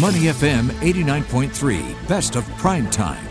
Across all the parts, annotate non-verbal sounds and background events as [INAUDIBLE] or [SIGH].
Money FM 89.3, best of prime time.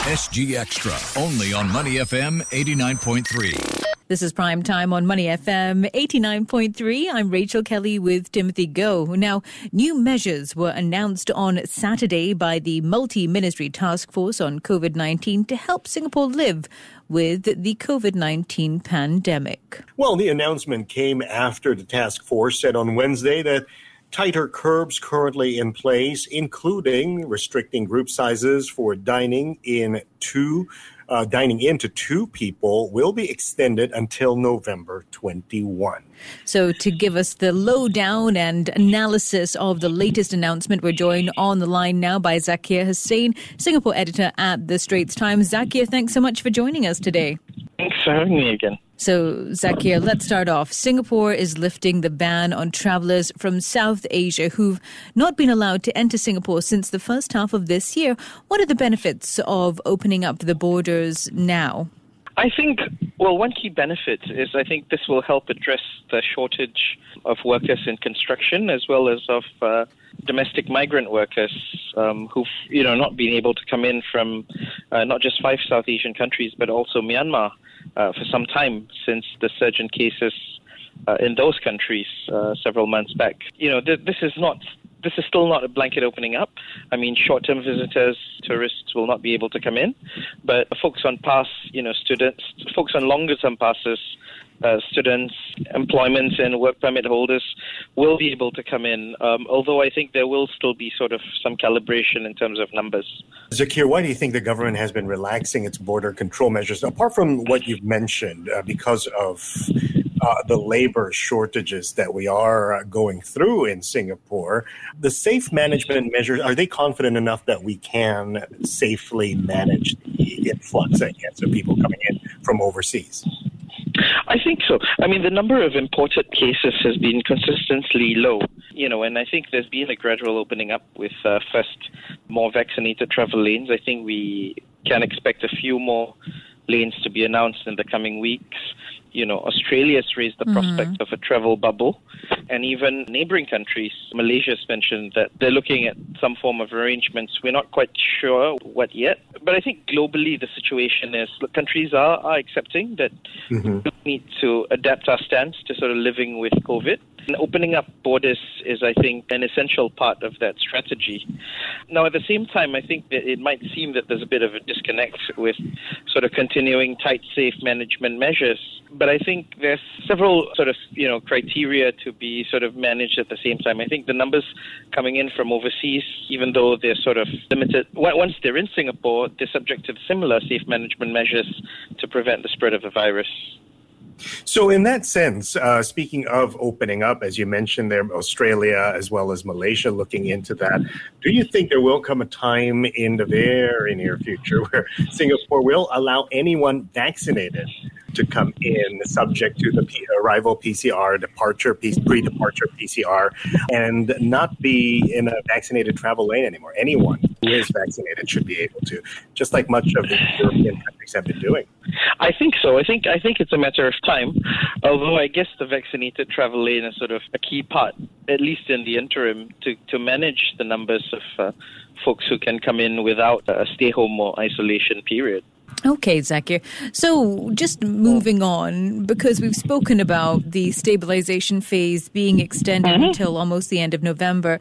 SG Extra, only on Money FM 89.3. This is Prime Time on Money FM 89.3. I'm Rachel Kelly with Timothy Go. Now, new measures were announced on Saturday by the Multi Ministry Task Force on COVID 19 to help Singapore live with the COVID 19 pandemic. Well, the announcement came after the task force said on Wednesday that tighter curbs currently in place, including restricting group sizes for dining in two uh, dining into two people will be extended until November 21. So, to give us the lowdown and analysis of the latest announcement, we're joined on the line now by Zakir Hussain, Singapore editor at The Straits Times. Zakir, thanks so much for joining us today. Thanks for having me again. So, Zakir, let's start off. Singapore is lifting the ban on travelers from South Asia who've not been allowed to enter Singapore since the first half of this year. What are the benefits of opening up the borders now? I think, well, one key benefit is I think this will help address the shortage of workers in construction as well as of uh, domestic migrant workers um, who've, you know, not been able to come in from uh, not just five South Asian countries but also Myanmar uh, for some time since the surge in cases uh, in those countries uh, several months back. You know, th- this is not this is still not a blanket opening up. I mean, short-term visitors, tourists will not be able to come in, but folks on pass, you know, students, folks on longer-term passes, uh, students, employment, and work permit holders will be able to come in. Um, although I think there will still be sort of some calibration in terms of numbers. Zakir, why do you think the government has been relaxing its border control measures, apart from what you've mentioned, uh, because of uh, the labor shortages that we are uh, going through in Singapore. The safe management measures, are they confident enough that we can safely manage the influx, I guess, of people coming in from overseas? I think so. I mean, the number of imported cases has been consistently low, you know, and I think there's been a gradual opening up with uh, first more vaccinated travel lanes. I think we can expect a few more lanes to be announced in the coming weeks you know, Australia's raised the mm-hmm. prospect of a travel bubble, and even neighboring countries, Malaysia's mentioned that they're looking at some form of arrangements. We're not quite sure what yet, but I think globally the situation is countries are, are accepting that mm-hmm. we need to adapt our stance to sort of living with COVID. And opening up borders is, I think, an essential part of that strategy. Now, at the same time, I think that it might seem that there's a bit of a disconnect with sort of continuing tight, safe management measures but I think there's several sort of you know criteria to be sort of managed at the same time. I think the numbers coming in from overseas, even though they're sort of limited, once they're in Singapore, they're subject to similar safe management measures to prevent the spread of the virus. So, in that sense, uh, speaking of opening up, as you mentioned there, Australia as well as Malaysia looking into that, do you think there will come a time in the very near future [LAUGHS] where Singapore will allow anyone vaccinated to come in subject to the P- arrival PCR, departure, pre-departure PCR, and not be in a vaccinated travel lane anymore. Anyone who is vaccinated should be able to, just like much of the European countries have been doing. I think so. I think I think it's a matter of time. Although I guess the vaccinated travel lane is sort of a key part, at least in the interim, to to manage the numbers of uh, folks who can come in without a stay home or isolation period. Okay, Zakir. So, just moving on, because we've spoken about the stabilization phase being extended mm-hmm. until almost the end of November.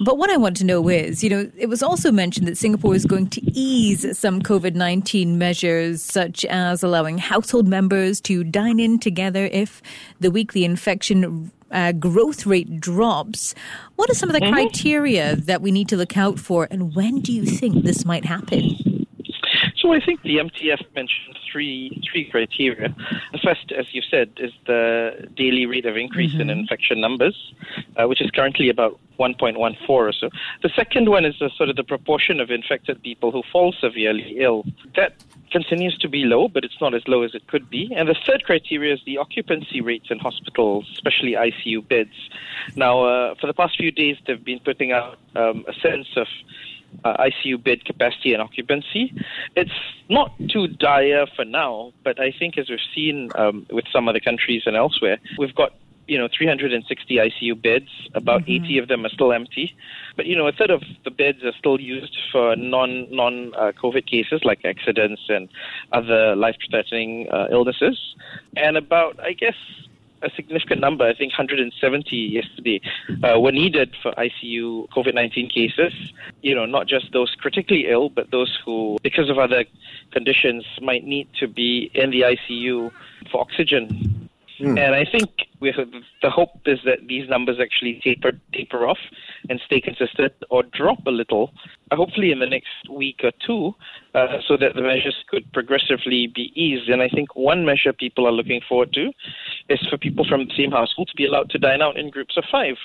But what I want to know is, you know, it was also mentioned that Singapore is going to ease some COVID 19 measures, such as allowing household members to dine in together if the weekly infection uh, growth rate drops. What are some of the mm-hmm. criteria that we need to look out for, and when do you think this might happen? So I think the MTF mentioned three three criteria. The first, as you said, is the daily rate of increase mm-hmm. in infection numbers, uh, which is currently about 1.14 or so. The second one is the, sort of the proportion of infected people who fall severely ill. That continues to be low, but it's not as low as it could be. And the third criteria is the occupancy rates in hospitals, especially ICU beds. Now, uh, for the past few days, they've been putting out um, a sense of uh, ICU bed capacity and occupancy. It's not too dire for now, but I think as we've seen um, with some other countries and elsewhere, we've got you know 360 ICU beds. About mm-hmm. 80 of them are still empty, but you know a third of the beds are still used for non non uh, COVID cases like accidents and other life threatening uh, illnesses, and about I guess a significant number, I think 170 yesterday, uh, were needed for ICU COVID 19 cases. You know, not just those critically ill, but those who, because of other conditions, might need to be in the ICU for oxygen. Mm. And I think we have, the hope is that these numbers actually taper taper off and stay consistent or drop a little, hopefully in the next week or two, uh, so that the measures could progressively be eased. And I think one measure people are looking forward to is for people from the same household to be allowed to dine out in groups of five.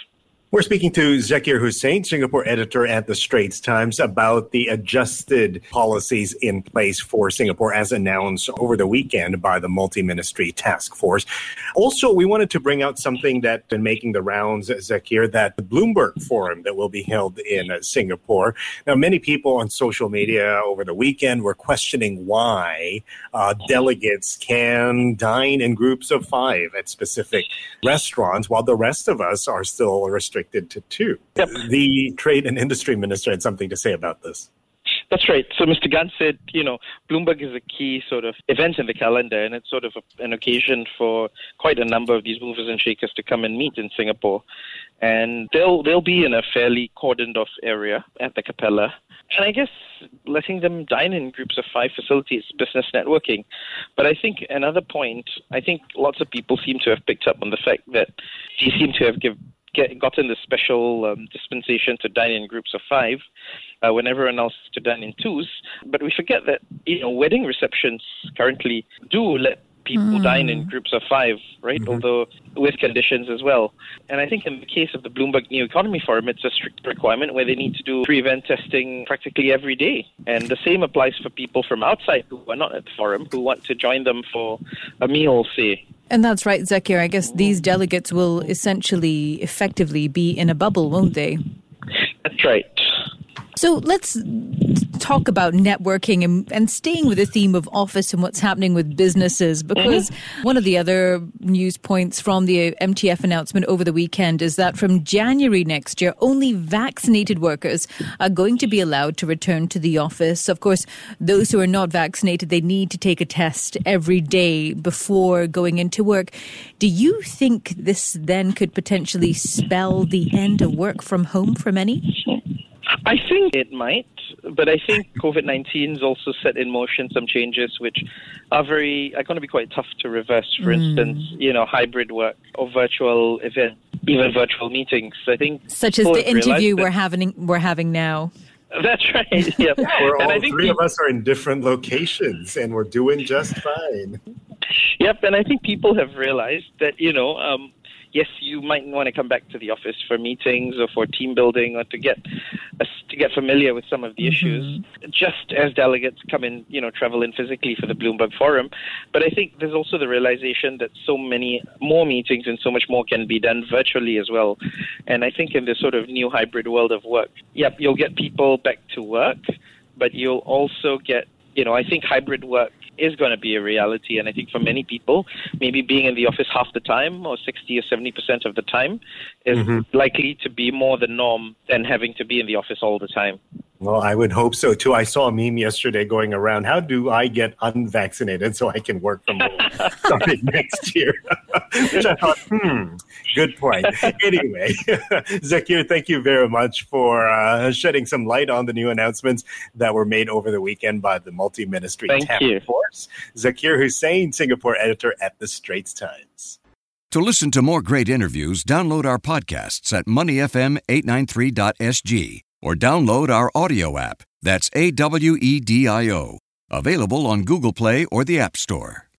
We're speaking to Zakir Hussain, Singapore editor at the Straits Times, about the adjusted policies in place for Singapore as announced over the weekend by the multi ministry task force. Also, we wanted to bring out something that's been making the rounds, Zakir, that the Bloomberg Forum that will be held in Singapore. Now, many people on social media over the weekend were questioning why uh, delegates can dine in groups of five at specific restaurants while the rest of us are still restricted restricted to two. Yep. The trade and industry minister had something to say about this. That's right. So Mr. Gan said, you know, Bloomberg is a key sort of event in the calendar, and it's sort of a, an occasion for quite a number of these movers and shakers to come and meet in Singapore. And they'll they'll be in a fairly cordoned off area at the Capella. And I guess letting them dine in groups of five facilitates business networking. But I think another point, I think lots of people seem to have picked up on the fact that they seem to have give, get, gotten the special um, dispensation to dine in groups of five uh, when everyone else to dine in twos. But we forget that you know wedding receptions currently do let people mm. dine in groups of five, right? Mm-hmm. Although with conditions as well. And I think in the case of the Bloomberg New Economy Forum, it's a strict requirement where they need to do pre-event testing practically every day. And the same applies for people from outside who are not at the forum, who want to join them for a meal, say. And that's right, Zakir. I guess these delegates will essentially, effectively be in a bubble, won't they? That's right. So let's talk about networking and, and, staying with the theme of office and what's happening with businesses because mm-hmm. one of the other news points from the MTF announcement over the weekend is that from January next year, only vaccinated workers are going to be allowed to return to the office. Of course, those who are not vaccinated, they need to take a test every day before going into work. Do you think this then could potentially spell the end of work from home for many? I think it might, but I think [LAUGHS] COVID 19 has also set in motion some changes which are very are going to be quite tough to reverse. For mm. instance, you know, hybrid work or virtual events, even virtual meetings. I think such as the interview we're having we're having now. That's right. [LAUGHS] Yeah, we're all three of us are in different locations, and we're doing just fine. Yep, and I think people have realized that you know um, yes, you might want to come back to the office for meetings or for team building or to get uh, to get familiar with some of the mm-hmm. issues. Just as delegates come in, you know, travel in physically for the Bloomberg Forum, but I think there's also the realization that so many more meetings and so much more can be done virtually as well. And I think in this sort of new hybrid world of work, yep, you'll get people back to work, but you'll also get you know, I think hybrid work is going to be a reality. And I think for many people, maybe being in the office half the time or 60 or 70% of the time is mm-hmm. likely to be more the norm than having to be in the office all the time. Well, I would hope so too. I saw a meme yesterday going around. How do I get unvaccinated so I can work from home [LAUGHS] starting next year? Which I thought, hmm, good point. Anyway, [LAUGHS] Zakir, thank you very much for uh, shedding some light on the new announcements that were made over the weekend by the multi ministry task force. Zakir Hussain, Singapore editor at the Straits Times. To listen to more great interviews, download our podcasts at moneyfm893.sg or download our audio app. That's A W E D I O. Available on Google Play or the App Store.